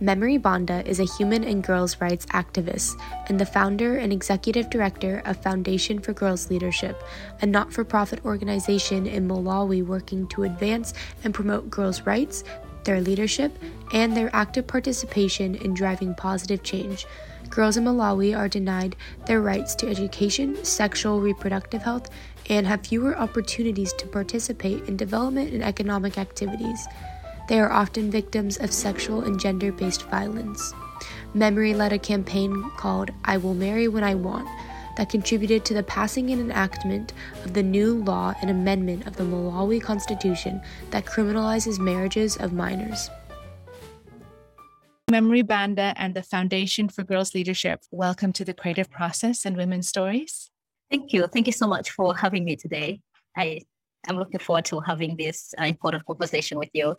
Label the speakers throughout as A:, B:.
A: Memory Banda is a human and girls' rights activist and the founder and executive director of Foundation for Girls Leadership, a not for profit organization in Malawi working to advance and promote girls' rights, their leadership, and their active participation in driving positive change. Girls in Malawi are denied their rights to education, sexual reproductive health, and have fewer opportunities to participate in development and economic activities. They are often victims of sexual and gender based violence. Memory led a campaign called I Will Marry When I Want that contributed to the passing and enactment of the new law and amendment of the Malawi Constitution that criminalizes marriages of minors.
B: Memory Banda and the Foundation for Girls Leadership, welcome to the creative process and women's stories.
C: Thank you. Thank you so much for having me today. I am looking forward to having this uh, important conversation with you.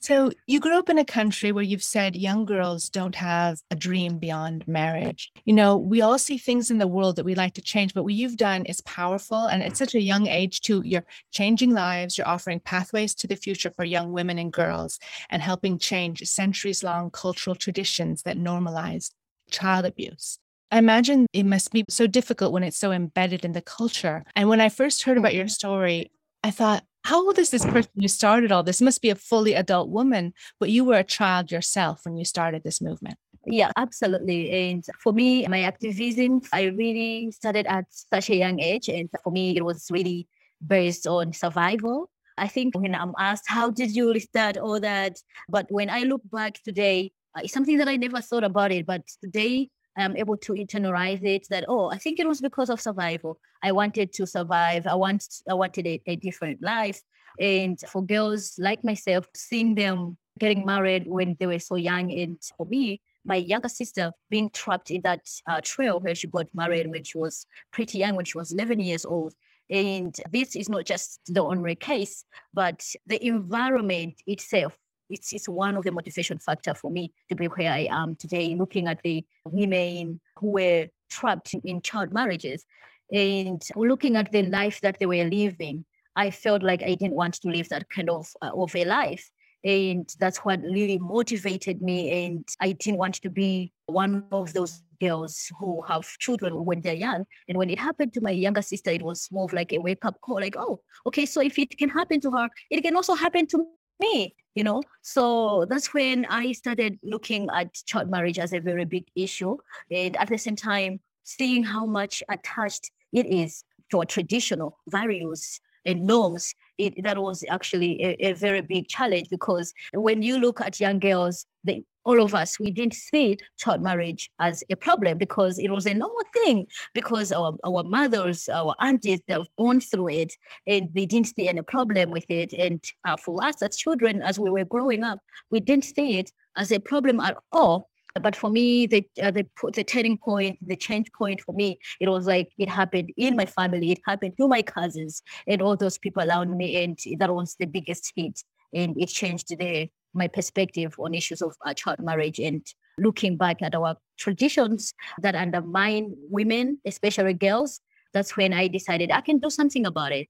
B: So, you grew up in a country where you've said young girls don't have a dream beyond marriage. You know, we all see things in the world that we like to change, but what you've done is powerful. And at such a young age, too, you're changing lives, you're offering pathways to the future for young women and girls, and helping change centuries long cultural traditions that normalize child abuse. I imagine it must be so difficult when it's so embedded in the culture. And when I first heard about your mm-hmm. story, I thought, how old is this person who started all this? Must be a fully adult woman, but you were a child yourself when you started this movement.
C: Yeah, absolutely. And for me, my activism, I really started at such a young age. And for me, it was really based on survival. I think when I'm asked, how did you start all that? But when I look back today, uh, it's something that I never thought about it. But today, I'm able to internalize it that, oh, I think it was because of survival. I wanted to survive. I want I wanted a, a different life. And for girls like myself, seeing them getting married when they were so young, and for me, my younger sister being trapped in that uh, trail where she got married when she was pretty young, when she was 11 years old. And this is not just the only case, but the environment itself it's, it's one of the motivation factor for me to be where I am today, looking at the women who were trapped in child marriages and looking at the life that they were living. I felt like I didn't want to live that kind of, uh, of a life. And that's what really motivated me. And I didn't want to be one of those girls who have children when they're young. And when it happened to my younger sister, it was more of like a wake up call like, oh, okay, so if it can happen to her, it can also happen to me you know? So that's when i started looking at child marriage as a very big issue and at the same time seeing how much attached it is to our traditional values and norms it, that was actually a, a, very big challenge because when you look at young girls they all of us, we didn't see child marriage as a problem because it was a normal thing because our, our mothers, our aunties, they've gone through it and they didn't see any problem with it. And uh, for us as children, as we were growing up, we didn't see it as a problem at all. But for me, the uh, the the turning point, the change point for me, it was like it happened in my family, it happened to my cousins and all those people around me, and that was the biggest hit, and it changed the my perspective on issues of uh, child marriage and looking back at our traditions that undermine women, especially girls, that's when I decided I can do something about it.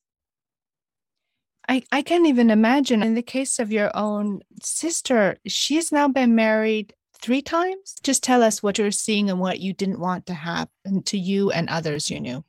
B: I, I can't even imagine. In the case of your own sister, she's now been married three times. Just tell us what you're seeing and what you didn't want to happen to you and others you knew.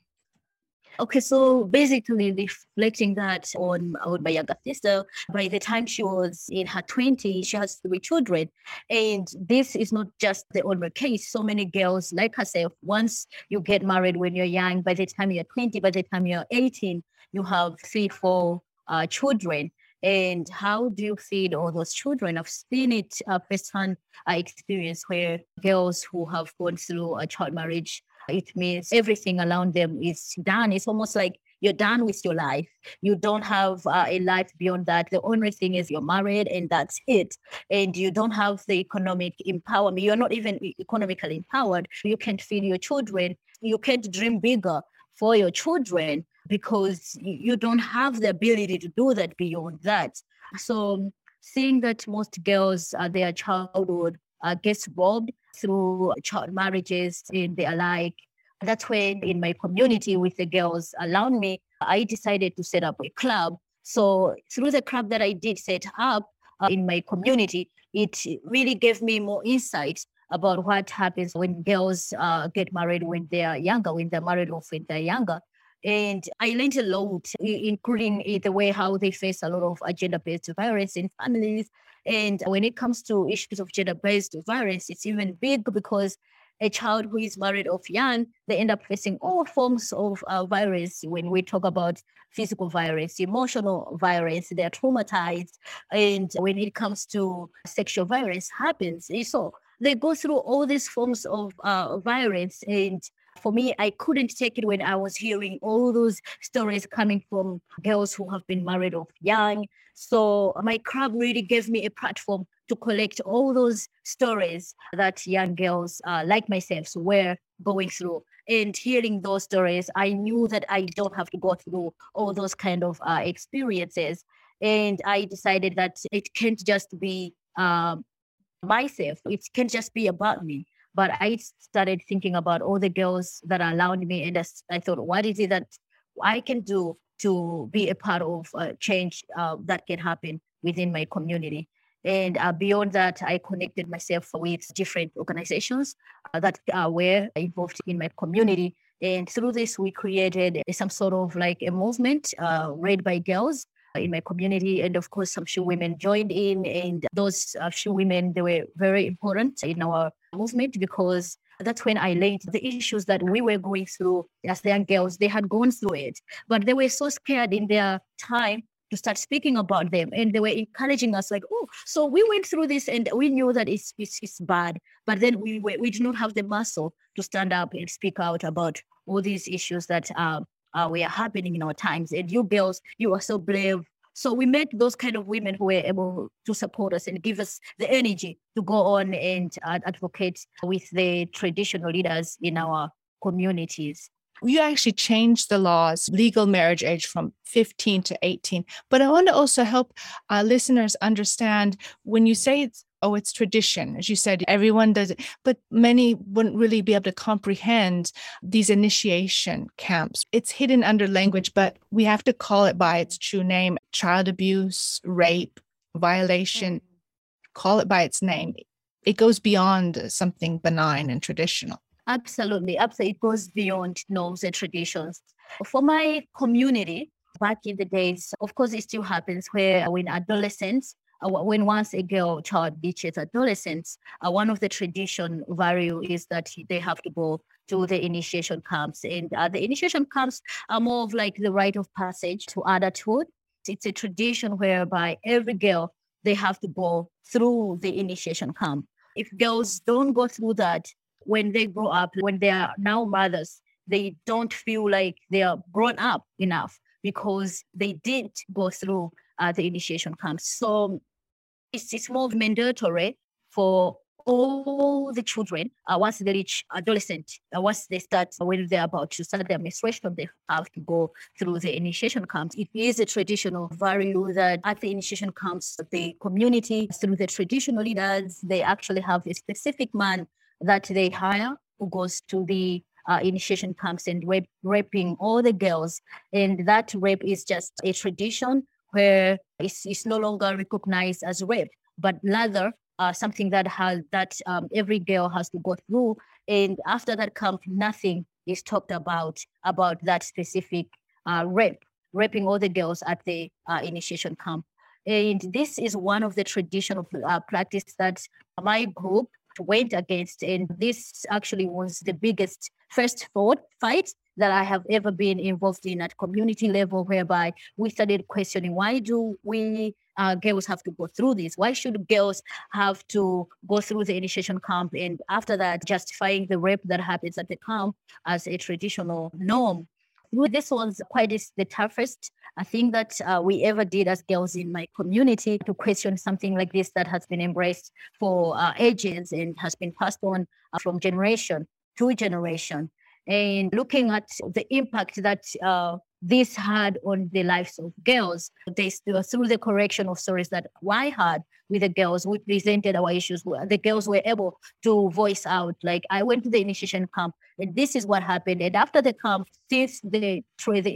C: Okay, so basically reflecting that on, on my younger sister, by the time she was in her 20s, she has three children. And this is not just the only case. So many girls like herself, once you get married when you're young, by the time you're 20, by the time you're 18, you have three, four uh, children and how do you feed all those children? I've seen it uh, firsthand uh, experience where girls who have gone through a child marriage it means everything around them is done. It's almost like you're done with your life. You don't have uh, a life beyond that. The only thing is you're married and that's it. And you don't have the economic empowerment. You're not even economically empowered. You can't feed your children. You can't dream bigger for your children because you don't have the ability to do that beyond that. So seeing that most girls, uh, their childhood uh, gets robbed through child marriages and the alike. That's when in my community with the girls around me, I decided to set up a club. So through the club that I did set up, uh, in my community, it really gave me more insight about what happens when girls uh, get married when they are younger, when they're married off when they're younger. And I learned a lot, including the way how they face a lot of gender-based violence in families. And when it comes to issues of gender-based violence, it's even big because a child who is married off young, they end up facing all forms of uh, violence when we talk about physical violence, emotional violence, they're traumatized. And when it comes to sexual violence happens, so they go through all these forms of uh, violence. And for me, I couldn't take it when I was hearing all those stories coming from girls who have been married off young. So my club really gave me a platform to collect all those stories that young girls uh, like myself were going through. And hearing those stories, I knew that I don't have to go through all those kind of uh, experiences. And I decided that it can't just be um, myself, it can't just be about me. But I started thinking about all the girls that are me. And I thought, what is it that I can do to be a part of uh, change uh, that can happen within my community? And uh, beyond that, I connected myself with different organizations uh, that uh, were involved in my community. And through this, we created some sort of like a movement led by girls in my community. And of course, some Shu women joined in. And those uh, Shu women, they were very important in our movement because that's when I learned the issues that we were going through as young girls. They had gone through it, but they were so scared in their time to start speaking about them. And they were encouraging us, like, oh, so we went through this and we knew that it's, it's, it's bad. But then we, we, did not have the muscle to stand up and speak out about all these issues that uh, uh, were happening in our times. And you girls, you are so brave. So we met those kind of women who were able to support us and give us the energy to go on and uh, advocate with the traditional leaders in our communities
B: you actually changed the laws, legal marriage age from 15 to 18. But I want to also help our listeners understand when you say it's, oh, it's tradition, as you said, everyone does it, but many wouldn't really be able to comprehend these initiation camps. It's hidden under language, but we have to call it by its true name child abuse, rape, violation, call it by its name. It goes beyond something benign and traditional.
C: Absolutely. Absolutely. It goes beyond norms and traditions. For my community, back in the days, of course, it still happens where when adolescents, uh, when once a girl child reaches adolescence, uh, one of the tradition value is that they have to go to the initiation camps. And uh, the initiation camps are more of like the rite of passage to adulthood. It's a tradition whereby every girl, they have to go through the initiation camp. If girls don't go through that, when they grow up, when they are now mothers, they don't feel like they are grown up enough because they didn't go through uh, the initiation camp. So it's, it's more mandatory for all the children uh, once they reach adolescent, uh, once they start when they're about to start their menstruation, they have to go through the initiation camps. It is a traditional value that at the initiation camps, the community through the traditional leaders, they actually have a specific man that they hire who goes to the uh, initiation camps and rape, raping all the girls. And that rape is just a tradition where it's, it's no longer recognized as rape, but rather uh, something that has that um, every girl has to go through. And after that camp, nothing is talked about about that specific uh, rape, raping all the girls at the uh, initiation camp. And this is one of the traditional uh, practice that my group went against. And this actually was the biggest first fight that I have ever been involved in at community level, whereby we started questioning why do we uh, girls have to go through this? Why should girls have to go through the initiation camp and after that justifying the rape that happens at the camp as a traditional norm? This was quite the toughest thing that uh, we ever did as girls in my community to question something like this that has been embraced for uh, ages and has been passed on uh, from generation to generation. And looking at the impact that uh, this had on the lives of girls. They uh, through the correction of stories that I had with the girls, we presented our issues. The girls were able to voice out. Like I went to the initiation camp, and this is what happened. And after the camp, since the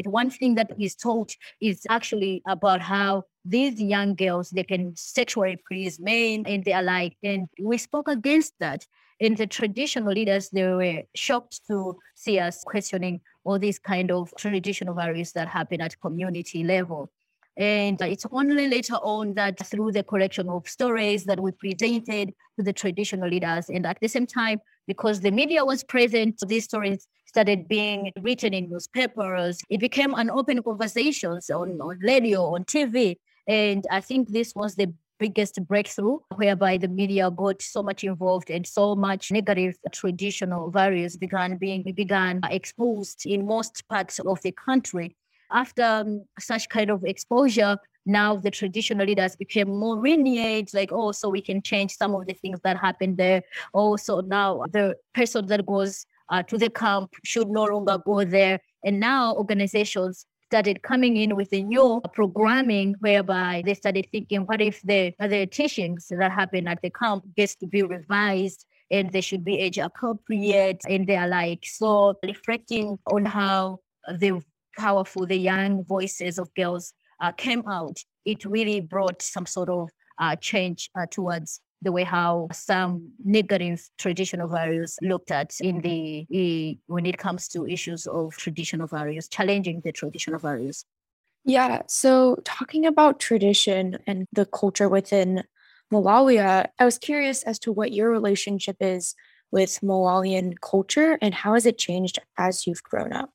C: one thing that is taught is actually about how these young girls they can sexually please men and they are like, and we spoke against that. And the traditional leaders they were shocked to see us questioning all these kind of traditional values that happen at community level. And it's only later on that through the collection of stories that we presented to the traditional leaders. And at the same time, because the media was present, these stories started being written in newspapers. It became an open conversations on, on radio, on TV. And I think this was the biggest breakthrough whereby the media got so much involved and so much negative traditional values began being began exposed in most parts of the country after um, such kind of exposure, now the traditional leaders became more renegade, like, oh, so we can change some of the things that happened there. Also, now the person that goes uh, to the camp should no longer go there. And now organizations started coming in with a new programming whereby they started thinking, what if the, the teachings that happen at the camp gets to be revised and they should be age appropriate and they are like so reflecting on how the powerful the young voices of girls uh, came out, it really brought some sort of uh, change uh, towards the way how some negative traditional values looked at in the when it comes to issues of traditional values, challenging the traditional values.
A: Yeah. So talking about tradition and the culture within Malawi, I was curious as to what your relationship is with Malawian culture and how has it changed as you've grown up?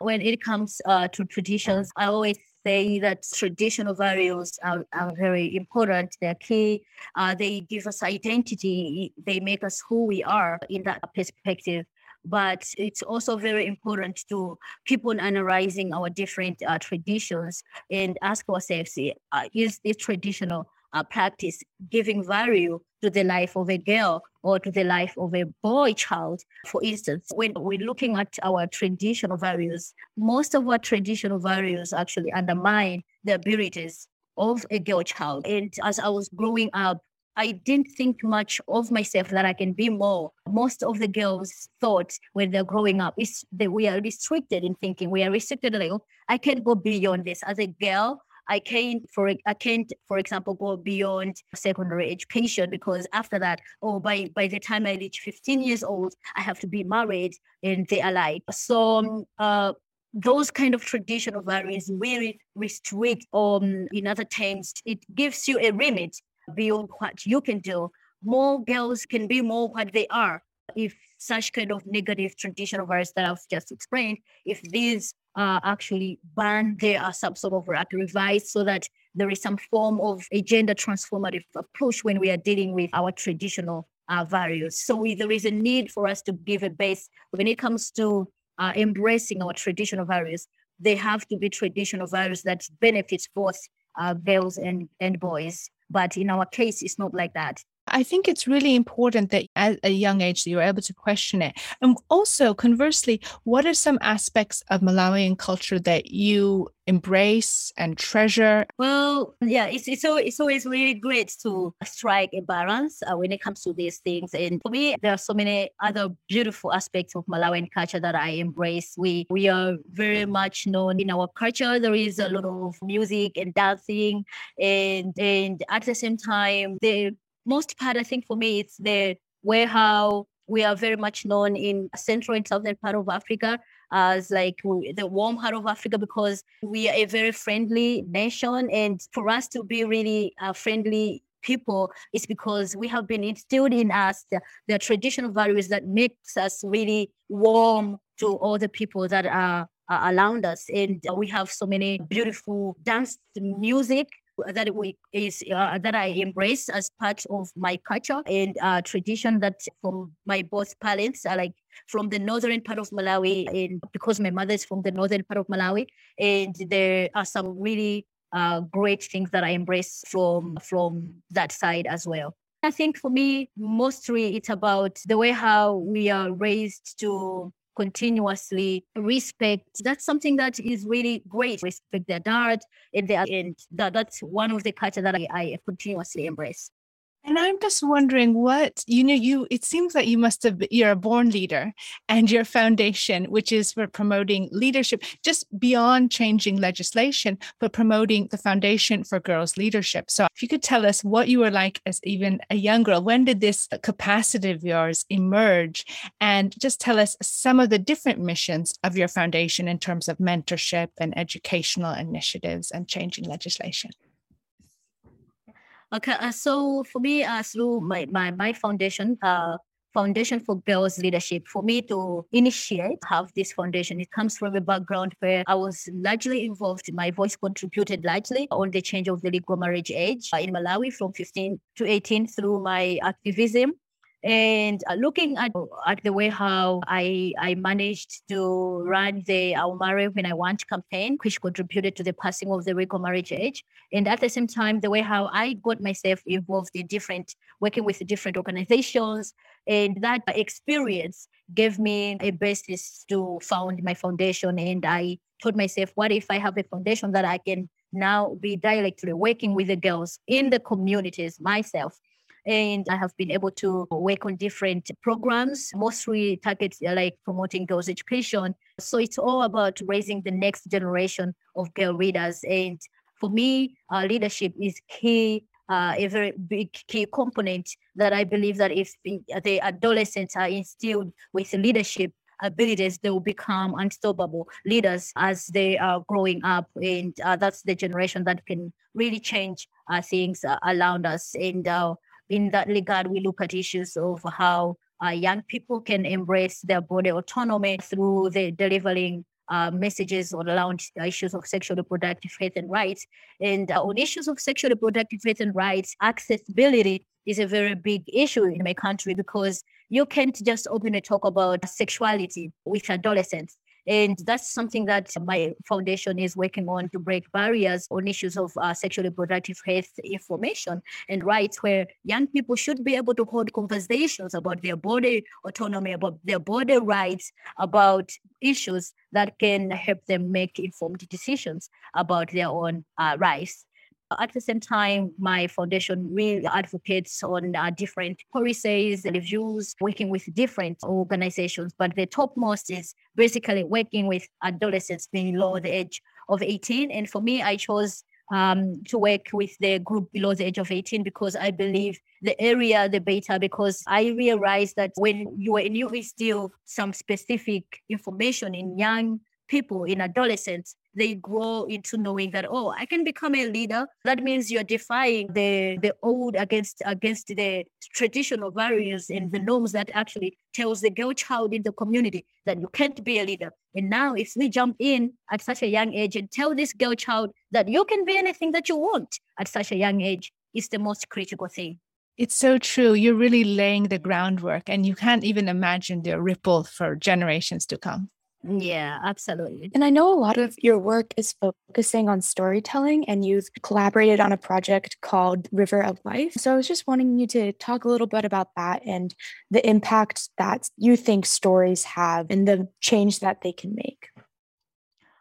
C: when it comes uh, to traditions, I always say that traditional values are, are very important. They're key. Uh, they give us identity. They make us who we are in that perspective. But it's also very important to keep on analyzing our different uh, traditions and ask ourselves, uh, is this traditional uh, practice giving value to the life of a girl or to the life of a boy child. For instance, when we're looking at our traditional values, most of our traditional values actually undermine the abilities of a girl child. And as I was growing up, I didn't think much of myself that I can be more. Most of the girls thought when they're growing up is that we are restricted in thinking. We are restricted like, oh, I can't go beyond this. As a girl, I can't, for I can't, for example, go beyond secondary education because after that, oh, by by the time I reach 15 years old, I have to be married and they are like so. Um, uh, those kind of traditional values really restrict, um, in other terms, it gives you a limit beyond what you can do. More girls can be more what they are if such kind of negative traditional values that I've just explained, if these uh, actually are some sort of like revised so that there is some form of a gender transformative approach when we are dealing with our traditional uh, values. So we, there is a need for us to give a base when it comes to uh, embracing our traditional values. They have to be traditional values that benefits both uh, girls and, and boys. But in our case, it's not like that.
B: I think it's really important that at a young age that you're able to question it. And also, conversely, what are some aspects of Malawian culture that you embrace and treasure?
C: Well, yeah, it's it's always, it's always really great to strike a balance uh, when it comes to these things. And for me, there are so many other beautiful aspects of Malawian culture that I embrace. We we are very much known in our culture. There is a lot of music and dancing, and and at the same time, the most part, I think for me, it's the way how we are very much known in central and southern part of Africa as like the warm heart of Africa because we are a very friendly nation. And for us to be really uh, friendly people is because we have been instilled in us the, the traditional values that makes us really warm to all the people that are, are around us. And we have so many beautiful dance music that we is uh, that I embrace as part of my culture and uh, tradition that from my both parents are like from the northern part of Malawi and because my mother is from the northern part of Malawi and there are some really uh, great things that I embrace from from that side as well. I think for me, mostly it's about the way how we are raised to continuously respect. That's something that is really great. Respect their dad and their and that, that's one of the culture that I, I continuously embrace.
B: And I'm just wondering what, you know, you, it seems that you must have, you're a born leader and your foundation, which is for promoting leadership, just beyond changing legislation, but promoting the foundation for girls' leadership. So if you could tell us what you were like as even a young girl, when did this capacity of yours emerge? And just tell us some of the different missions of your foundation in terms of mentorship and educational initiatives and changing legislation.
C: Okay, uh, so for me, uh, through my, my, my foundation, uh, Foundation for Girls Leadership, for me to initiate, have this foundation, it comes from a background where I was largely involved. My voice contributed largely on the change of the legal marriage age uh, in Malawi from 15 to 18 through my activism and uh, looking at, at the way how I, I managed to run the I'll When I Want campaign, which contributed to the passing of the legal marriage age. And at the same time, the way how I got myself involved in different, working with different organizations. And that experience gave me a basis to found my foundation. And I told myself, what if I have a foundation that I can now be directly working with the girls in the communities myself and I have been able to work on different programs, mostly targets uh, like promoting girls' education. So it's all about raising the next generation of girl readers. And for me, uh, leadership is key uh, a very big key component that I believe that if the adolescents are instilled with leadership abilities, they will become unstoppable leaders as they are growing up. And uh, that's the generation that can really change uh, things uh, around us. And uh, in that regard, we look at issues of how uh, young people can embrace their body autonomy through the delivering uh, messages or around the issues of sexual reproductive health and rights. And uh, on issues of sexual reproductive health and rights, accessibility is a very big issue in my country because you can't just openly talk about sexuality with adolescents. And that's something that my foundation is working on to break barriers on issues of uh, sexual reproductive health information and rights, where young people should be able to hold conversations about their body autonomy, about their body rights, about issues that can help them make informed decisions about their own uh, rights. At the same time, my foundation really advocates on uh, different policies, reviews, working with different organizations. But the topmost is basically working with adolescents below the age of 18. And for me, I chose um, to work with the group below the age of 18 because I believe the area, the better, because I realized that when you, when you instill some specific information in young people, in adolescents, they grow into knowing that oh i can become a leader that means you're defying the the old against against the traditional values and the norms that actually tells the girl child in the community that you can't be a leader and now if we jump in at such a young age and tell this girl child that you can be anything that you want at such a young age is the most critical thing
B: it's so true. You're really laying the groundwork, and you can't even imagine the ripple for generations to come.
C: Yeah, absolutely.
A: And I know a lot of your work is focusing on storytelling, and you've collaborated on a project called River of Life. So I was just wanting you to talk a little bit about that and the impact that you think stories have and the change that they can make.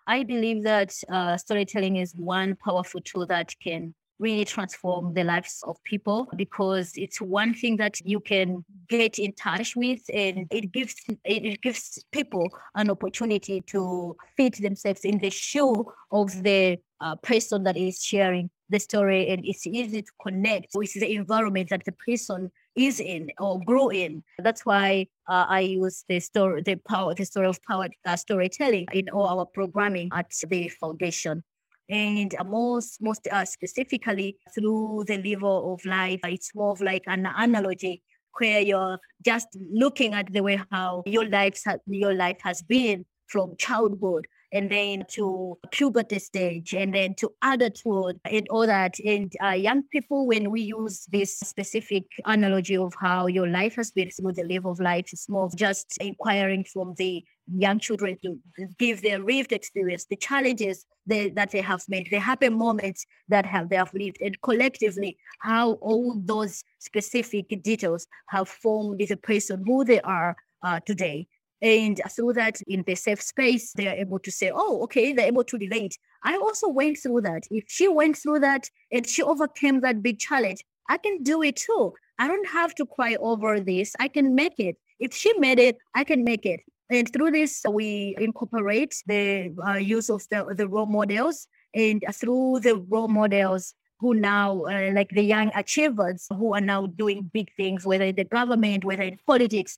C: I believe that uh, storytelling is one powerful tool that can really transform the lives of people because it's one thing that you can get in touch with and it gives it gives people an opportunity to fit themselves in the shoe of the uh, person that is sharing the story and it's easy to connect with the environment that the person is in or grow in. That's why uh, I use the story, the power, the story of power uh, storytelling in all our programming at the foundation and most most uh, specifically through the River of Life it's more of like an analogy where you're just looking at the way how your life your life has been from childhood and then to puberty stage and then to adulthood and all that. And uh, young people, when we use this specific analogy of how your life has been through the life of life, it's more just inquiring from the young children to give their lived experience, the challenges they, that they have made, the happy moments that have they have lived, and collectively how all those specific details have formed the person who they are uh, today. And through that, in the safe space, they are able to say, oh, okay, they're able to relate. I also went through that. If she went through that and she overcame that big challenge, I can do it too. I don't have to cry over this. I can make it. If she made it, I can make it. And through this, we incorporate the uh, use of the, the role models. And through the role models, who now, uh, like the young achievers who are now doing big things, whether in the government, whether in politics,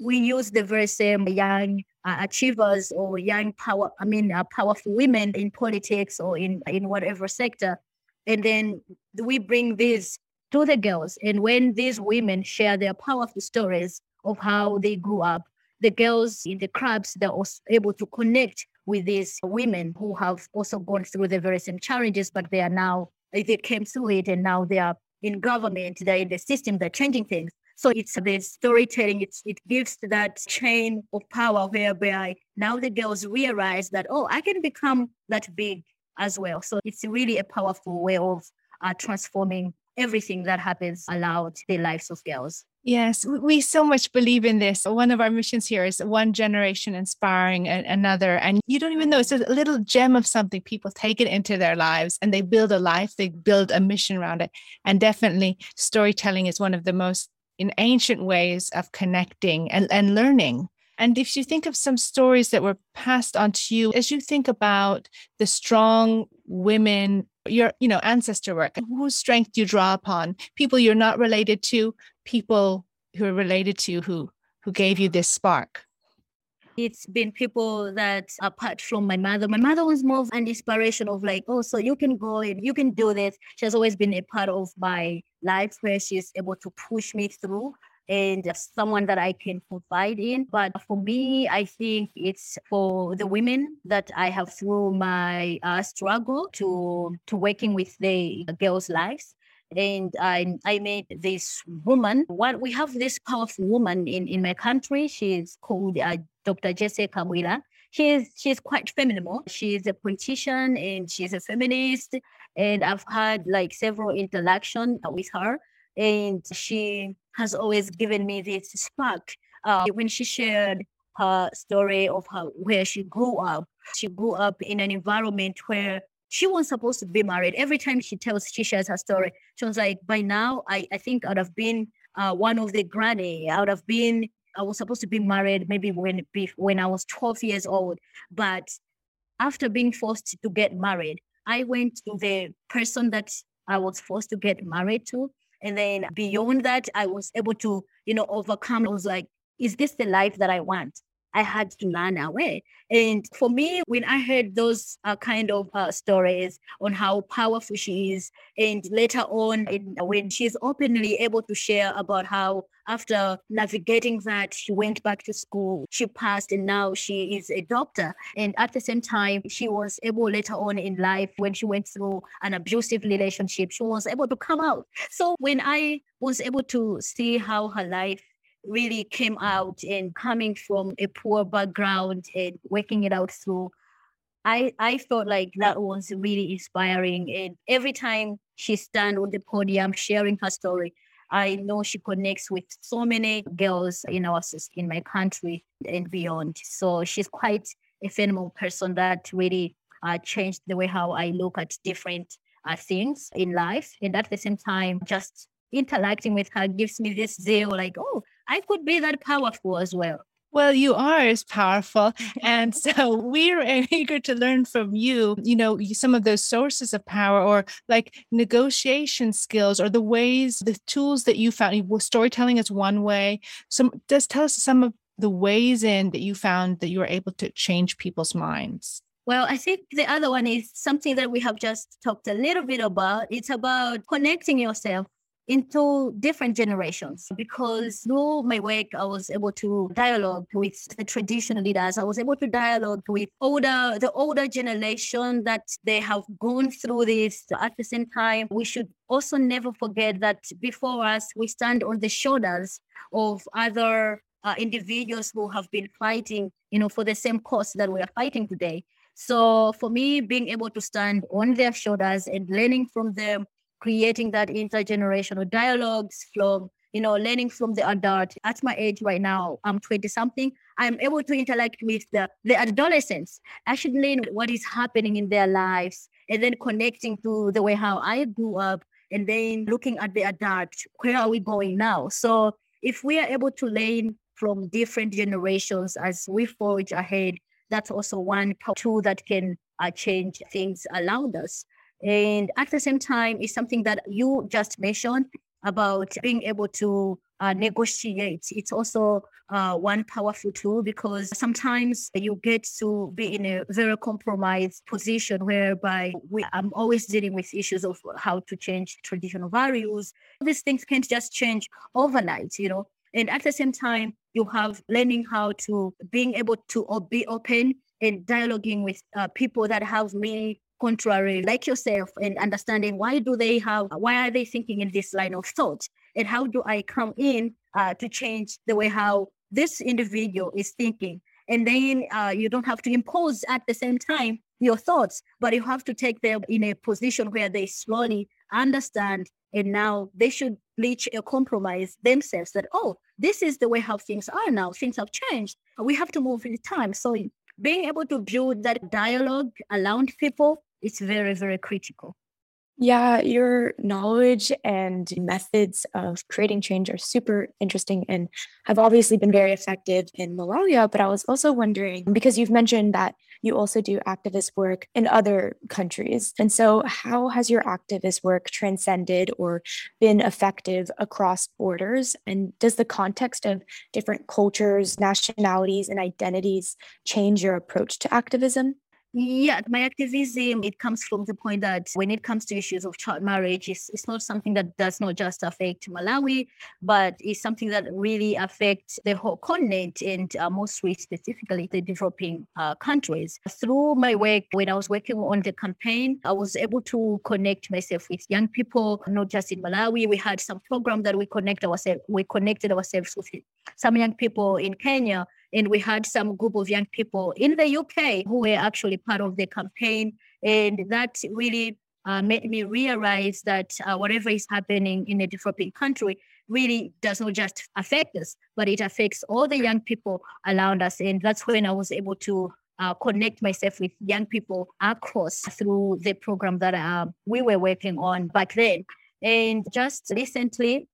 C: we use the very same young uh, achievers or young power, I mean, uh, powerful women in politics or in, in whatever sector. And then we bring this to the girls. And when these women share their powerful stories of how they grew up, the girls in the clubs, they're able to connect with these women who have also gone through the very same challenges, but they are now, they came through it and now they are in government, they're in the system, they're changing things. So it's the storytelling, it's, it gives that chain of power whereby now the girls realize that, oh, I can become that big as well. So it's really a powerful way of uh, transforming everything that happens allowed the lives of girls.
B: Yes, we so much believe in this. One of our missions here is one generation inspiring another. And you don't even know it's a little gem of something. People take it into their lives and they build a life, they build a mission around it. And definitely, storytelling is one of the most in ancient ways of connecting and, and learning. And if you think of some stories that were passed on to you, as you think about the strong women, your you know ancestor work, whose strength do you draw upon? People you're not related to, people who are related to you who who gave you this spark.
C: It's been people that apart from my mother, my mother was more of an inspiration of like, oh, so you can go and you can do this. She has always been a part of my life where she's able to push me through and someone that I can confide in. But for me, I think it's for the women that I have through my uh, struggle to to working with the girls' lives. And I, I met this woman. What we have this powerful woman in, in my country. She's called uh, Dr. Jessica Kabwila. She's she's quite feminine. She's a politician and she's a feminist. And I've had like several interactions with her and she has always given me this spark. Uh, when she shared her story of how where she grew up, she grew up in an environment where she wasn't supposed to be married. Every time she tells, she shares her story. She was like, by now, I, I think I'd have been uh, one of the granny. I would have been, I was supposed to be married maybe when when I was 12 years old. But after being forced to get married, I went to the person that I was forced to get married to. And then beyond that, I was able to, you know, overcome. I was like, is this the life that I want? I had to learn away. And for me, when I heard those uh, kind of uh, stories on how powerful she is, and later on, in, when she's openly able to share about how after navigating that, she went back to school, she passed, and now she is a doctor. And at the same time, she was able later on in life, when she went through an abusive relationship, she was able to come out. So when I was able to see how her life really came out and coming from a poor background and working it out through I, I felt like that was really inspiring. And every time she stand on the podium sharing her story, I know she connects with so many girls in our in my country and beyond. So she's quite a phenomenal person that really uh, changed the way how I look at different uh, things in life. And at the same time, just interacting with her gives me this zeal like, oh, I could be that powerful as well.
B: Well, you are as powerful. And so we're eager to learn from you, you know, some of those sources of power or like negotiation skills or the ways, the tools that you found. Storytelling is one way. Some just tell us some of the ways in that you found that you were able to change people's minds.
C: Well, I think the other one is something that we have just talked a little bit about. It's about connecting yourself into different generations because through my work i was able to dialogue with the traditional leaders. I was able to dialogue with older the older generation that they have gone through this. At the same time we should also never forget that before us we stand on the shoulders of other uh, individuals who have been fighting you know for the same cause that we are fighting today. So for me being able to stand on their shoulders and learning from them creating that intergenerational dialogues from you know, learning from the adult. At my age right now, I'm 20 something. I'm able to interact with the, the adolescents, actually learn what is happening in their lives, and then connecting to the way how I grew up, and then looking at the adult, where are we going now? So if we are able to learn from different generations as we forge ahead, that's also one tool that can uh, change things around us. And at the same time, it's something that you just mentioned about being able to uh, negotiate. It's also uh, one powerful tool because sometimes you get to be in a very compromised position whereby we, I'm always dealing with issues of how to change traditional values. These things can't just change overnight, you know. And at the same time, you have learning how to being able to be open and dialoguing with uh, people that have many contrary like yourself and understanding why do they have why are they thinking in this line of thought? And how do i come in uh, to change the way how this individual is thinking? And then uh, you don't have to impose at the same time your thoughts but you have to take them in a position where they slowly understand and now they should reach a compromise themselves that oh this is the way how things are now. Things have changed. We have to move with time. So being able to build that dialogue around people is very, very critical.
A: Yeah, your knowledge and methods of creating change are super interesting and have obviously been very effective in Malawi. But I was also wondering because you've mentioned that you also do activist work in other countries. And so, how has your activist work transcended or been effective across borders? And does the context of different cultures, nationalities, and identities change your approach to activism?
C: Yeah, my activism, it comes from the point that when it comes to issues of child marriage, it's, it's not something that does not just affect Malawi, but it's something that really affects the whole continent and uh, mostly specifically the developing uh, countries. Through my work, when I was working on the campaign, I was able to connect myself with young people, not just in Malawi. We had some program that we connect ourselves, we connected ourselves with some young people in Kenya and we had some group of young people in the UK who were actually part of the campaign. And that really uh, made me realize that uh, whatever is happening in a developing country really does not just affect us, but it affects all the young people around us. And that's when I was able to uh, connect myself with young people across through the program that uh, we were working on back then. And just recently,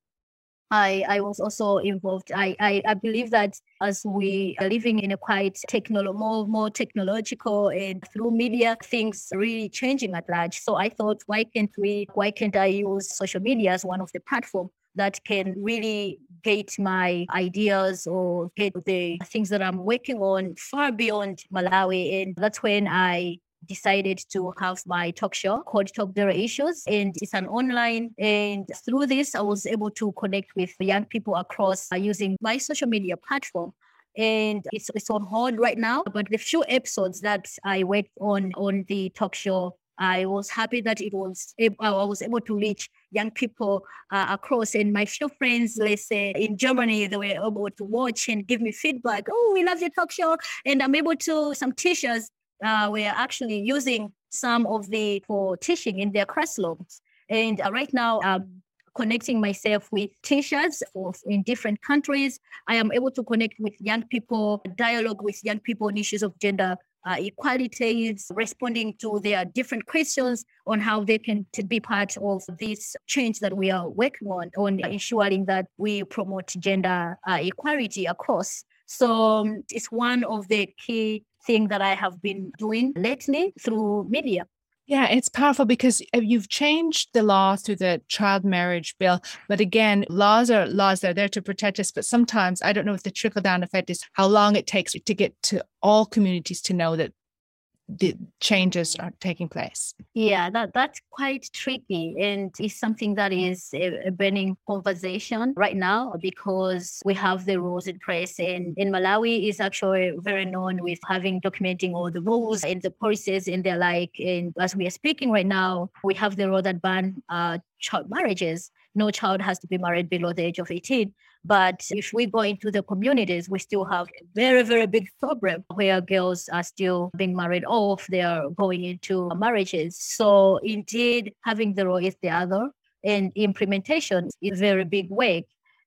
C: I, I was also involved. I, I, I believe that as we are living in a quite technolo- more, more technological and through media, things really changing at large. So I thought, why can't we, why can't I use social media as one of the platform that can really get my ideas or get the things that I'm working on far beyond Malawi. And that's when I decided to have my talk show called Talk Their Issues. And it's an online. And through this, I was able to connect with young people across uh, using my social media platform and it's, it's on hold right now. But the few episodes that I worked on on the talk show, I was happy that it was able, I was able to reach young people uh, across. And my few friends, let's say in Germany, they were able to watch and give me feedback. Oh, we love your talk show, and I'm able to some teachers uh, we are actually using some of the for teaching in their classrooms. And uh, right now, I'm connecting myself with teachers of, in different countries. I am able to connect with young people, dialogue with young people on issues of gender uh, equalities, responding to their different questions on how they can be part of this change that we are working on, on ensuring that we promote gender uh, equality across. So um, it's one of the key thing that I have been doing lately through media.
B: Yeah, it's powerful because uh, you've changed the law through the child marriage bill. But again, laws are laws. They're there to protect us. But sometimes I don't know if the trickle down effect is how long it takes to get to all communities to know that the changes are taking place?
C: Yeah, that that's quite tricky, and it's something that is a, a, burning conversation right now because we have the rules in place, and in Malawi is actually very known with having documenting all the rules and the policies and their like. And as we are speaking right now, we have the law that ban uh, child marriages. No child has to be married below the age of 18. But if we go into the communities, we still have a very, very big problem where girls are still being married off, they are going into marriages. So indeed, having the law is the other, and implementation is very big work.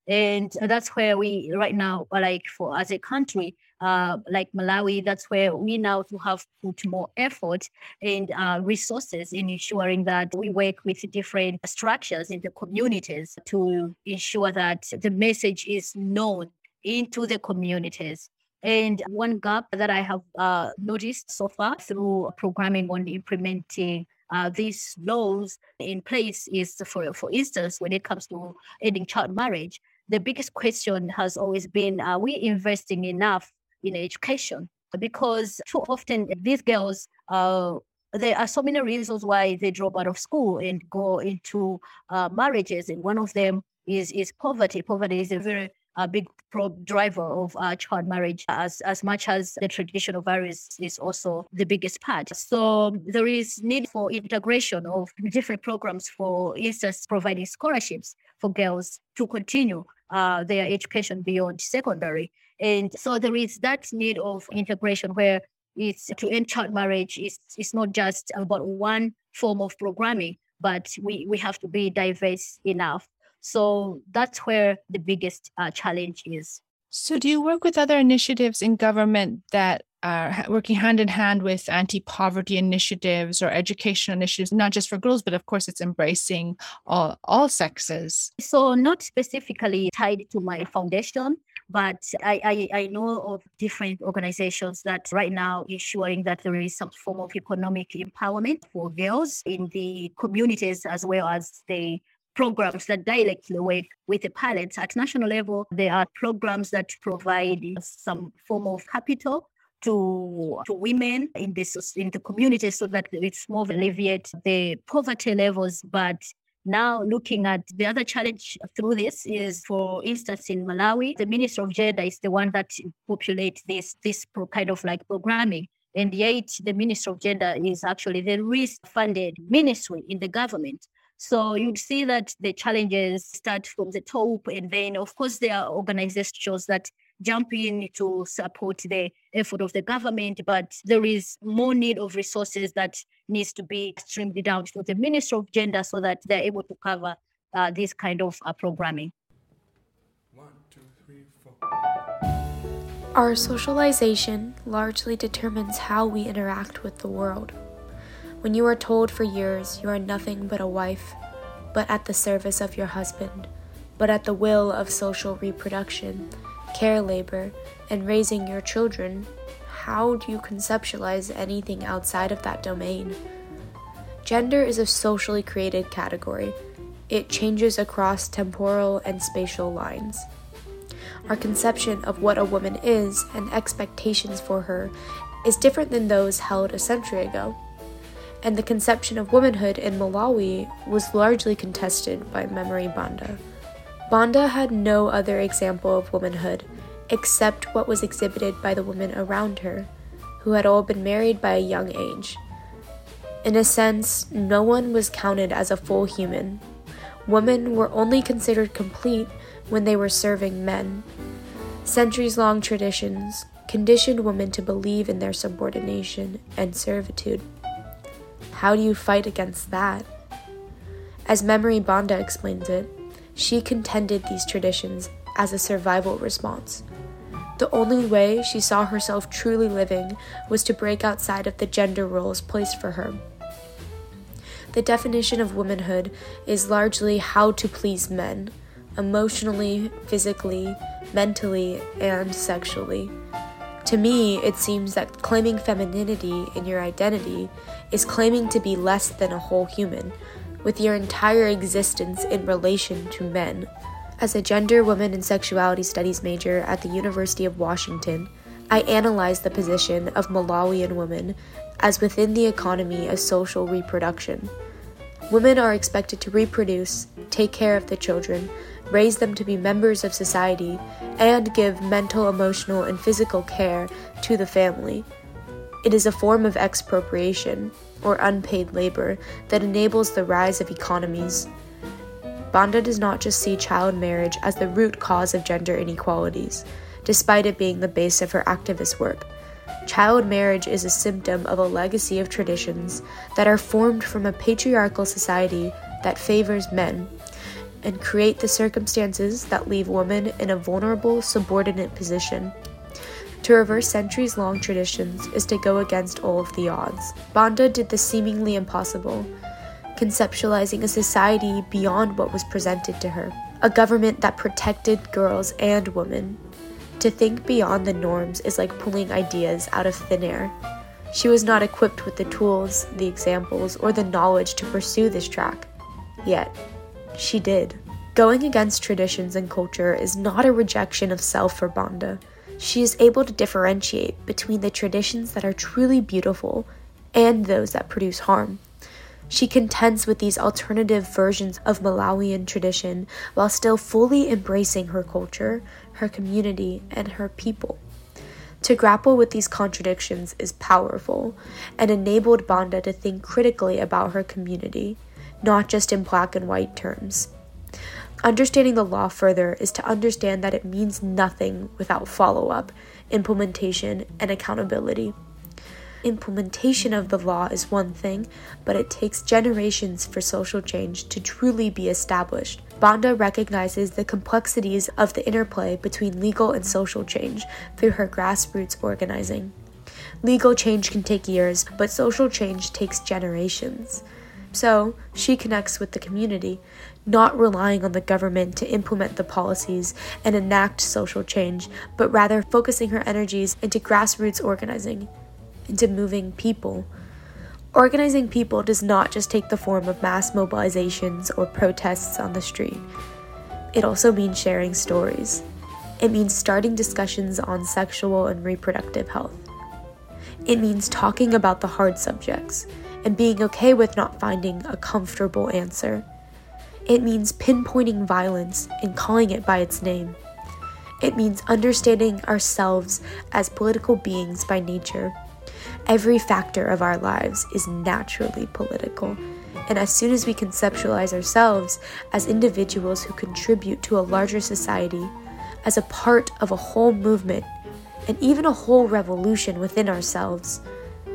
C: And that's where we right now, like for as a country, uh, like Malawi, that's where we now have put more effort and uh, resources in ensuring that we work with different structures in the communities to ensure that the message is known into the communities. And one gap that I have uh, noticed so far through programming on implementing uh, these laws in place is, for, for instance, when it comes to ending child marriage, the biggest question has always been are we investing enough in education? Because too often these girls, uh, there are so many reasons why they drop out of school and go into uh, marriages. And one of them is, is poverty. Poverty is a very a big pro driver of uh, child marriage as, as much as the traditional values is also the biggest part. So there is need for integration of different programs, for instance, providing scholarships for girls to continue uh, their education beyond secondary. And so there is that need of integration where it's to end child marriage. It's, it's not just about one form of programming, but we, we have to be diverse enough so that's where the biggest uh, challenge is.
B: So, do you work with other initiatives in government that are working hand in hand with anti poverty initiatives or education initiatives, not just for girls, but of course, it's embracing all, all sexes?
C: So, not specifically tied to my foundation, but I, I, I know of different organizations that right now ensuring that there is some form of economic empowerment for girls in the communities as well as the programs that directly work with the pilots. At national level, there are programs that provide some form of capital to, to women in this in the community so that it's more alleviate the poverty levels. But now looking at the other challenge through this is, for instance, in Malawi, the Minister of Gender is the one that populates this this kind of like programming. And yet, the Minister of Gender is actually the least funded ministry in the government. So you'd see that the challenges start from the top, and then, of course, there are organizations that jump in to support the effort of the government, but there is more need of resources that needs to be streamed down to the Ministry of Gender so that they're able to cover uh, this kind of uh, programming. One, two,
A: three, four. Our socialization largely determines how we interact with the world. When you are told for years you are nothing but a wife, but at the service of your husband, but at the will of social reproduction, care labor, and raising your children, how do you conceptualize anything outside of that domain? Gender is a socially created category. It changes across temporal and spatial lines. Our conception of what a woman is and expectations for her is different than those held a century ago and the conception of womanhood in Malawi was largely contested by Memory Banda. Banda had no other example of womanhood except what was exhibited by the women around her, who had all been married by a young age. In a sense, no one was counted as a full human. Women were only considered complete when they were serving men. Centuries long traditions conditioned women to believe in their subordination and servitude. How do you fight against that? As Memory Banda explains it, she contended these traditions as a survival response. The only way she saw herself truly living was to break outside of the gender roles placed for her. The definition of womanhood is largely how to please men, emotionally, physically, mentally, and sexually. To me, it seems that claiming femininity in your identity is claiming to be less than a whole human, with your entire existence in relation to men. As a gender, women, and sexuality studies major at the University of Washington, I analyzed the position of Malawian women as within the economy of social reproduction. Women are expected to reproduce, take care of the children, raise them to be members of society, and give mental, emotional, and physical care to the family. It is a form of expropriation, or unpaid labor, that enables the rise of economies. Banda does not just see child marriage as the root cause of gender inequalities, despite it being the base of her activist work. Child marriage is a symptom of a legacy of traditions that are formed from a patriarchal society that favors men. and create the circumstances that leave women in a vulnerable, subordinate position. To reverse centuries long traditions is to go against all of the odds. Banda did the seemingly impossible, conceptualizing a society beyond what was presented to her, a government that protected girls and women. To think beyond the norms is like pulling ideas out of thin air. She was not equipped with the tools, the examples, or the knowledge to pursue this track. Yet, she did. Going against traditions and culture is not a rejection of self for Banda. She is able to differentiate between the traditions that are truly beautiful and those that produce harm. She contends with these alternative versions of Malawian tradition while still fully embracing her culture, her community, and her people. To grapple with these contradictions is powerful and enabled Banda to think critically about her community, not just in black and white terms. Understanding the law further is to understand that it means nothing without follow up, implementation, and accountability implementation of the law is one thing, but it takes generations for social change to truly be established. Banda recognizes the complexities of the interplay between legal and social change through her grassroots organizing. Legal change can take years, but social change takes generations. So, she connects with the community, not relying on the government to implement the policies and enact social change, but rather focusing her energies into grassroots organizing, into moving people. Organizing people does not just take the form of mass mobilizations or protests on the street. It also means sharing stories. It means starting discussions on sexual and reproductive health. It means talking about the hard subjects and being okay with not finding a comfortable answer. It means pinpointing violence and calling it by its name. It means understanding ourselves as political beings by nature Every factor of our lives is naturally political. And as soon as we conceptualize ourselves as individuals who contribute to a larger society, as a part of a whole movement, and even a whole revolution within ourselves,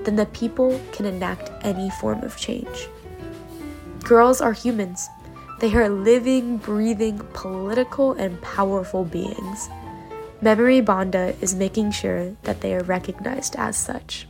A: then the people can enact any form of change. Girls are humans. They are living, breathing, political, and powerful beings. Memory Banda is making sure that they are recognized as such.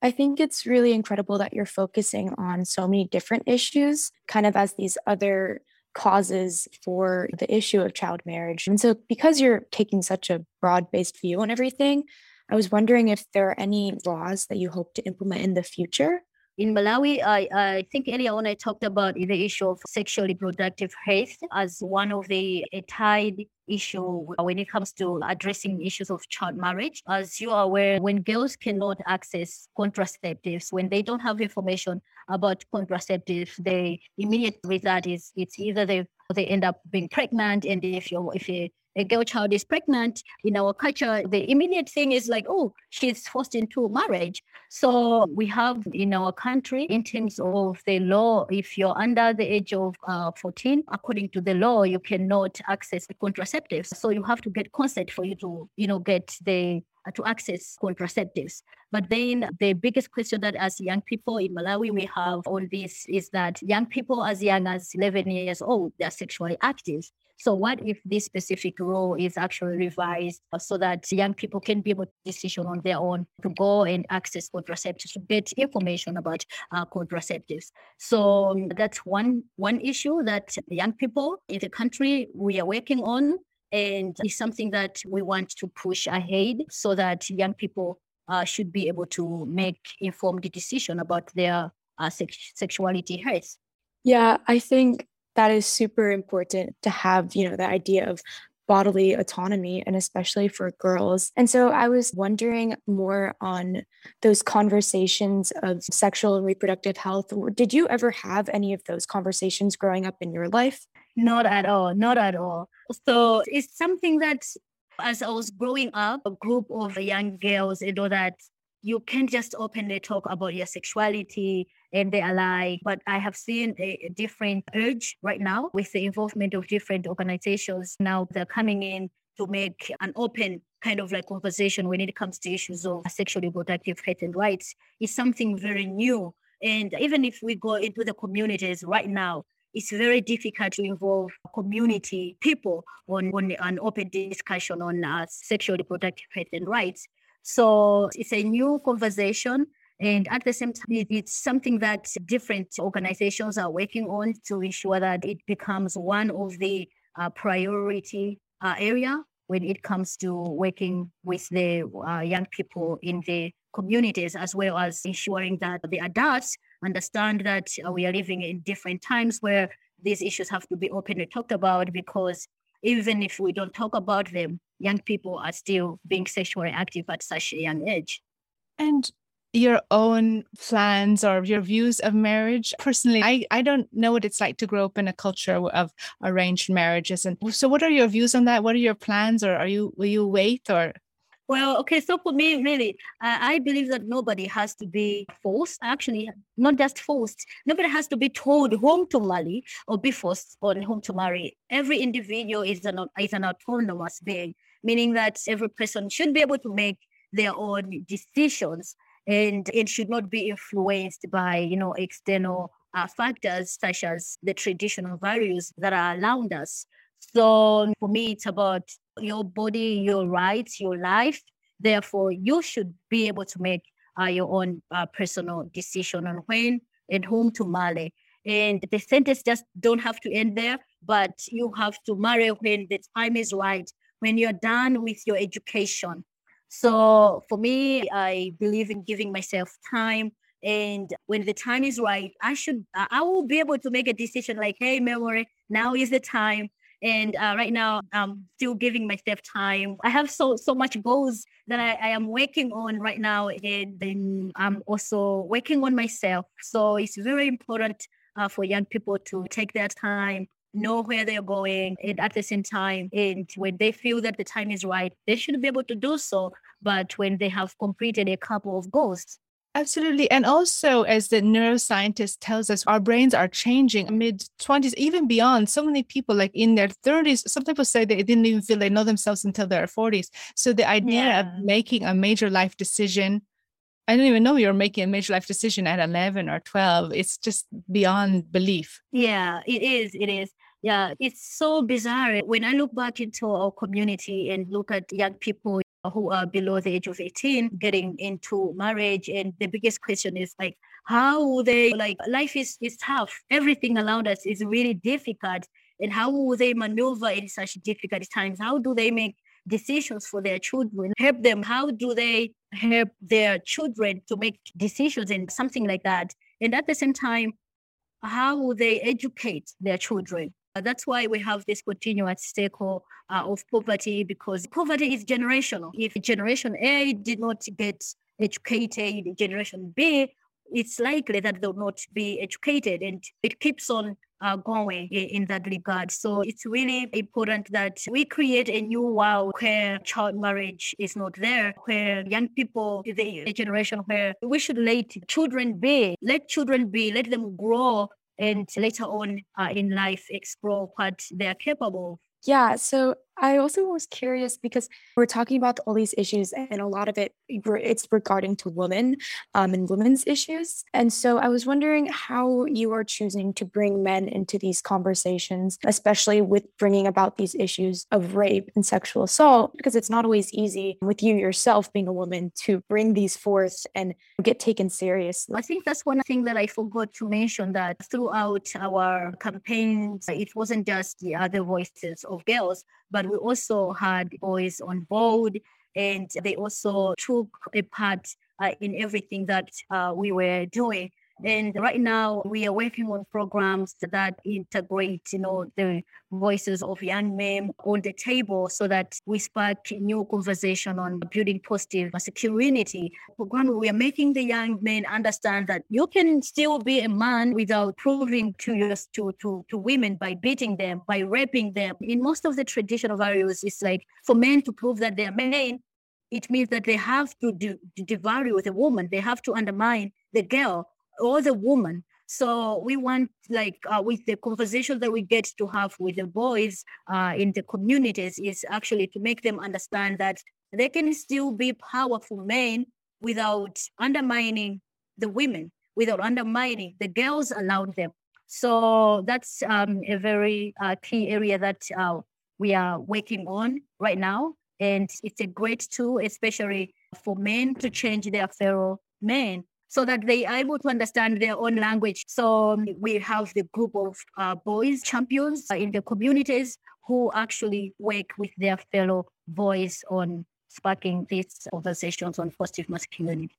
D: I think it's really incredible that you're focusing on so many different issues, kind of as these other causes for the issue of child marriage. And so, because you're taking such a broad based view on everything, I was wondering if there are any laws that you hope to implement in the future
C: in Malawi, I, I think earlier on I talked about the issue of sexual reproductive health as one of the tied issue when it comes to addressing issues of child marriage. As you are aware, when girls cannot access contraceptives, when they don't have information about contraceptives, the immediate result is it's either they they end up being pregnant, and if you if you a girl child is pregnant in our culture, the immediate thing is like, oh, she's forced into marriage. So we have in our country, in terms of the law, if you're under the age of uh, 14, according to the law, you cannot access the contraceptives. So you have to get consent for you to, you know, get the uh, to access contraceptives. But then the biggest question that as young people in Malawi we have on this is that young people as young as 11 years old, they're sexually active. So what if this specific rule is actually revised so that young people can be able to decision on their own to go and access contraceptives, to get information about uh, contraceptives. So that's one one issue that young people in the country we are working on and it's something that we want to push ahead so that young people uh, should be able to make informed decision about their uh, sex- sexuality health.
D: Yeah, I think that is super important to have, you know, the idea of bodily autonomy and especially for girls. And so I was wondering more on those conversations of sexual and reproductive health. Did you ever have any of those conversations growing up in your life?
C: Not at all, not at all. So it's something that as I was growing up, a group of young girls, you know, that you can't just openly talk about your sexuality and they are like, but I have seen a different urge right now with the involvement of different organizations. Now they're coming in to make an open kind of like conversation when it comes to issues of sexual reproductive health and rights. It's something very new And even if we go into the communities right now, it's very difficult to involve community people on, on an open discussion on uh, sexual reproductive health and rights. So it's a new conversation. And at the same time, it's something that different organizations are working on to ensure that it becomes one of the uh, priority uh, area when it comes to working with the uh, young people in the communities, as well as ensuring that the adults understand that we are living in different times where these issues have to be openly talked about because even if we don't talk about them, young people are still being sexually active at such a young age.
B: And your own plans or your views of marriage? Personally I, I don't know what it's like to grow up in a culture of arranged marriages and so what are your views on that? What are your plans or are you will you wait or?
C: Well, okay, so for me, really, uh, I believe that nobody has to be forced, actually, not just forced, nobody has to be told whom to marry or be forced on whom to marry. Every individual is an, is an autonomous being, meaning that every person should be able to make their own decisions and it should not be influenced by, you know, external uh, factors such as the traditional values that are around us. So for me, it's about your body, your rights, your life. Therefore, you should be able to make uh, your own uh, personal decision on when and whom to marry. And the sentence just don't have to end there, but you have to marry when the time is right, when you're done with your education. So for me, I believe in giving myself time. And when the time is right, I should, I will be able to make a decision like, hey, memory, now is the time and uh, right now i'm still giving myself time i have so so much goals that i, I am working on right now and then i'm also working on myself so it's very important uh, for young people to take their time know where they're going and at the same time and when they feel that the time is right they should be able to do so but when they have completed a couple of goals
B: Absolutely. And also, as the neuroscientist tells us, our brains are changing mid 20s, even beyond. So many people, like in their 30s, some people say they didn't even feel they know themselves until their 40s. So the idea yeah. of making a major life decision, I don't even know you're making a major life decision at 11 or 12. It's just beyond belief.
C: Yeah, it is. It is. Yeah, it's so bizarre. When I look back into our community and look at young people who are below the age of 18 getting into marriage and the biggest question is like how they like life is is tough everything around us is really difficult and how will they maneuver in such difficult times how do they make decisions for their children help them how do they help their children to make decisions and something like that and at the same time how will they educate their children that's why we have this continuous cycle uh, of poverty because poverty is generational. If generation A did not get educated, generation B, it's likely that they'll not be educated and it keeps on uh, going in, that regard. So it's really important that we create a new world where child marriage is not there, where young people, the generation where we should let children be, let children be, let them grow and later on uh, in life explore what they're capable.
D: Yeah, so I also was curious because we're talking about all these issues, and a lot of it it's regarding to women um, and women's issues. And so I was wondering how you are choosing to bring men into these conversations, especially with bringing about these issues of rape and sexual assault, because it's not always easy with you yourself being a woman to bring these forth and get taken seriously.
C: I think that's one thing that I forgot to mention that throughout our campaigns, it wasn't just the other voices of girls, but we also had boys on board and they also took a part uh, in everything that uh, we were doing. And right now we are working on programs that integrate, you know, the voices of young men on the table so that we spark new conversation on building positive masculinity. Program we are making the young men understand that you can still be a man without proving to your to, to, to women by beating them, by raping them. In most of the traditional values, it's like for men to prove that they're men, it means that they have to devalue the woman. They have to undermine the girl or the woman. So we want, like, uh, with the conversation that we get to have with the boys uh, in the communities, is actually to make them understand that they can still be powerful men without undermining the women, without undermining the girls around them. So that's um, a very uh, key area that uh, we are working on right now. And it's a great tool, especially for men to change their fellow men so that they are able to understand their own language. So um, we have the group of uh, boys champions in the communities who actually work with their fellow boys on sparking these conversations on positive masculinity.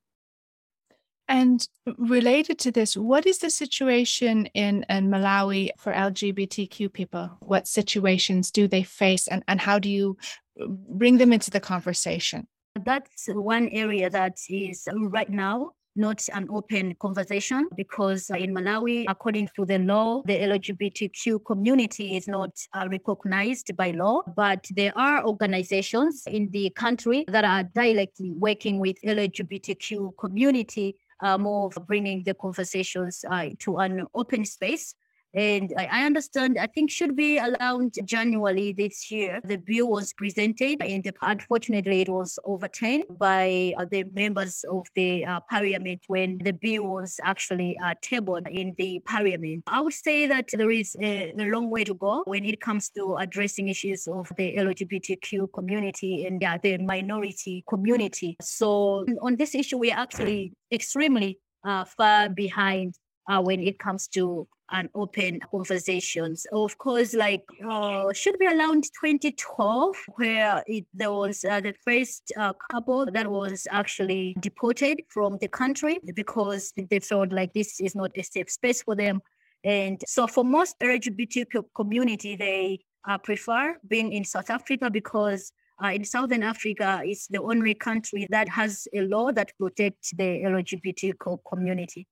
B: And related to this, what is the situation in, in Malawi for LGBTQ people? What situations do they face and, and how do you uh, bring them into the conversation?
C: That's one area that is right now not an open conversation because in Malawi, according to the law, the LGBTQ community is not uh, recognized by law, but there are organizations in the country that are directly working with LGBTQ community uh, more of bringing the conversations uh, to an open space and I understand, I think should be around January this year. The bill was presented and unfortunately it was overturned by uh, the members of the uh, parliament when the bill was actually uh, tabled in the parliament. I would say that there is a, a, long way to go when it comes to addressing issues of the LGBTQ community and the minority community. So on this issue, we are actually extremely uh, far behind uh, when it comes to an open conversations. Of course, like uh, should be around 2012, where it, there was uh, the first uh, couple that was actually deported from the country because they felt like this is not a safe space for them. And so, for most LGBT community, they uh, prefer being in South Africa because uh, in Southern Africa, it's the only country that has a law that protects the LGBT community.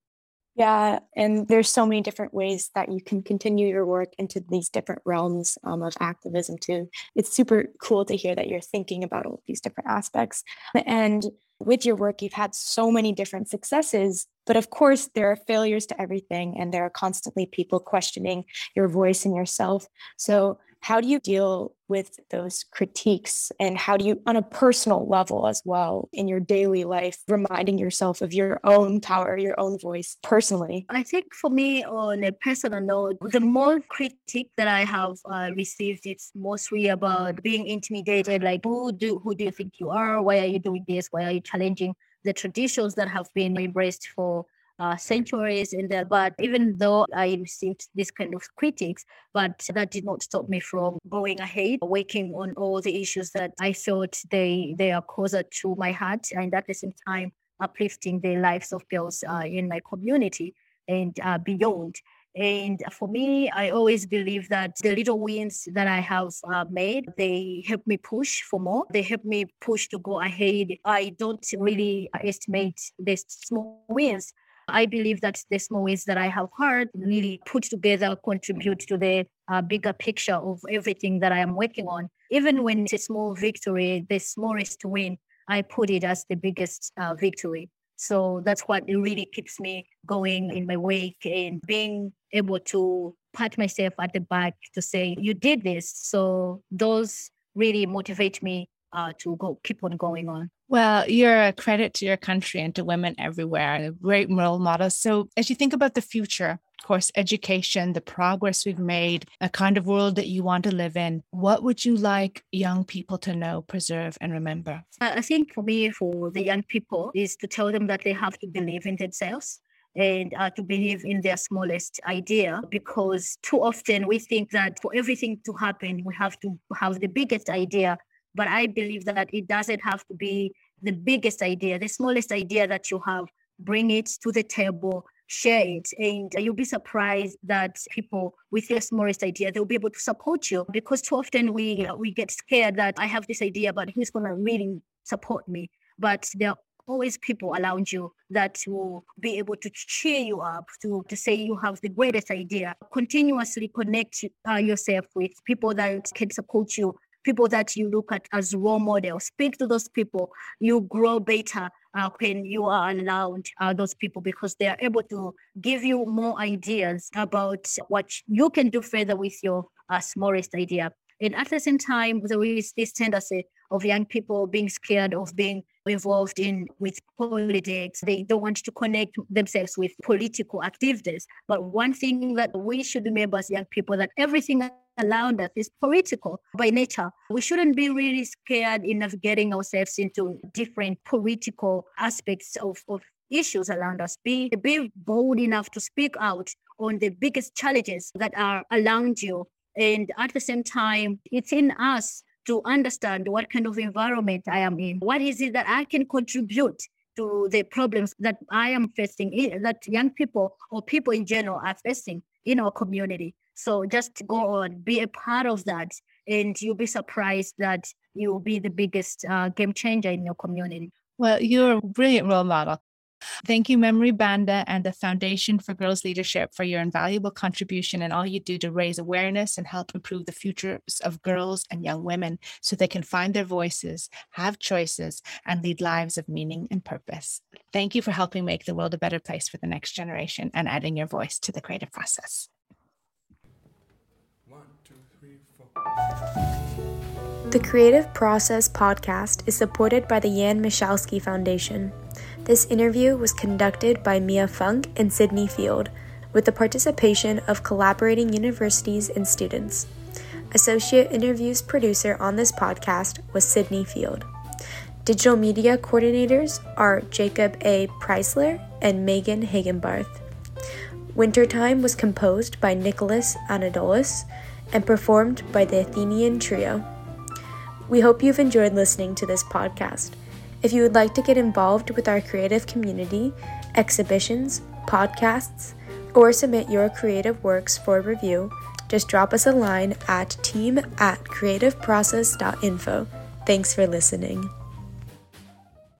D: Yeah, and there's so many different ways that you can continue your work into these different realms um, of activism too. It's super cool to hear that you're thinking about all of these different aspects. And with your work, you've had so many different successes, but of course, there are failures to everything, and there are constantly people questioning your voice and yourself. So, how do you deal with those critiques and how do you on a personal level as well in your daily life reminding yourself of your own power your own voice personally?
C: I think for me on a personal note the more critique that i have uh, received it's mostly about being intimidated like who do who do you think you are? Why are you doing this? Why are you challenging the traditions that have been embraced for uh, centuries in there. But even though I received this kind of critics, but that did not stop me from going ahead, working on all the issues that I thought they they are closer to my heart, and at the same time uplifting the lives of girls uh, in my community and uh, beyond. And for me, I always believe that the little wins that I have uh, made, they help me push for more. They help me push to go ahead. I don't really estimate the small wins I believe that the small ways that I have heard really put together contribute to the uh, bigger picture of everything that I am working on. Even when it's a small victory, the smallest win, I put it as the biggest uh, victory. So that's what really keeps me going in my wake and being able to pat myself at the back to say, you did this. So those really motivate me uh, to go keep on going on.
B: Well, you're a credit to your country and to women everywhere, a great role model. So, as you think about the future, of course, education, the progress we've made, a kind of world that you want to live in, what would you like young people to know, preserve, and remember?
C: I think for me, for the young people, is to tell them that they have to believe in themselves and uh, to believe in their smallest idea because too often we think that for everything to happen we have to have the biggest idea but I believe that it doesn't have to be the biggest idea, the smallest idea that you have, bring it to the table, share it. And you'll be surprised that people with your smallest idea, they'll be able to support you because too often we, we get scared that I have this idea, but who's going to really support me? But there are always people around you that will be able to cheer you up, to, to say you have the greatest idea. Continuously connect uh, yourself with people that can support you people that you look at as role models. Speak to those people. You grow better uh, when you are around uh, those people because they are able to give you more ideas about what you can do further with your uh, smallest idea. And at the same time, there is this tendency of young people being scared of being involved in with politics. They don't want to connect themselves with political activities. But one thing that we should remember as young people that everything around us is political by nature. We shouldn't be really scared in navigating ourselves into different political aspects of, of issues around us. Be, be bold enough to speak out on the biggest challenges that are around you. And at the same time, it's in us to understand what kind of environment I am in. What is it that I can contribute to the problems that I am facing, eh, that young people or people in general are facing in our community. So just go on, be a part of that, and you'll be surprised that you'll be the biggest uh, game changer in your community.
B: Well, you're a brilliant role model. Thank you, Memory Banda and the Foundation for Girls Leadership, for your invaluable contribution and all you do to raise awareness and help improve the futures of girls and young women so they can find their voices, have choices, and lead lives of meaning and purpose. Thank you for helping make the world a better place for the next generation and adding your voice to the creative process.
A: One, two, three, four. The Creative Process podcast is supported by the Jan Michalski Foundation. This interview was conducted by Mia Funk and Sydney Field, with the participation of collaborating universities and students. Associate interviews producer on this podcast was Sydney Field. Digital media coordinators are Jacob A. Preisler and Megan Hagenbarth. Wintertime was composed by Nicholas Anadolus and performed by the Athenian Trio. We hope you've enjoyed listening to this podcast. If you would like to get involved with our creative community, exhibitions, podcasts, or submit your creative works for review, just drop us a line at team at creativeprocess.info. Thanks for listening.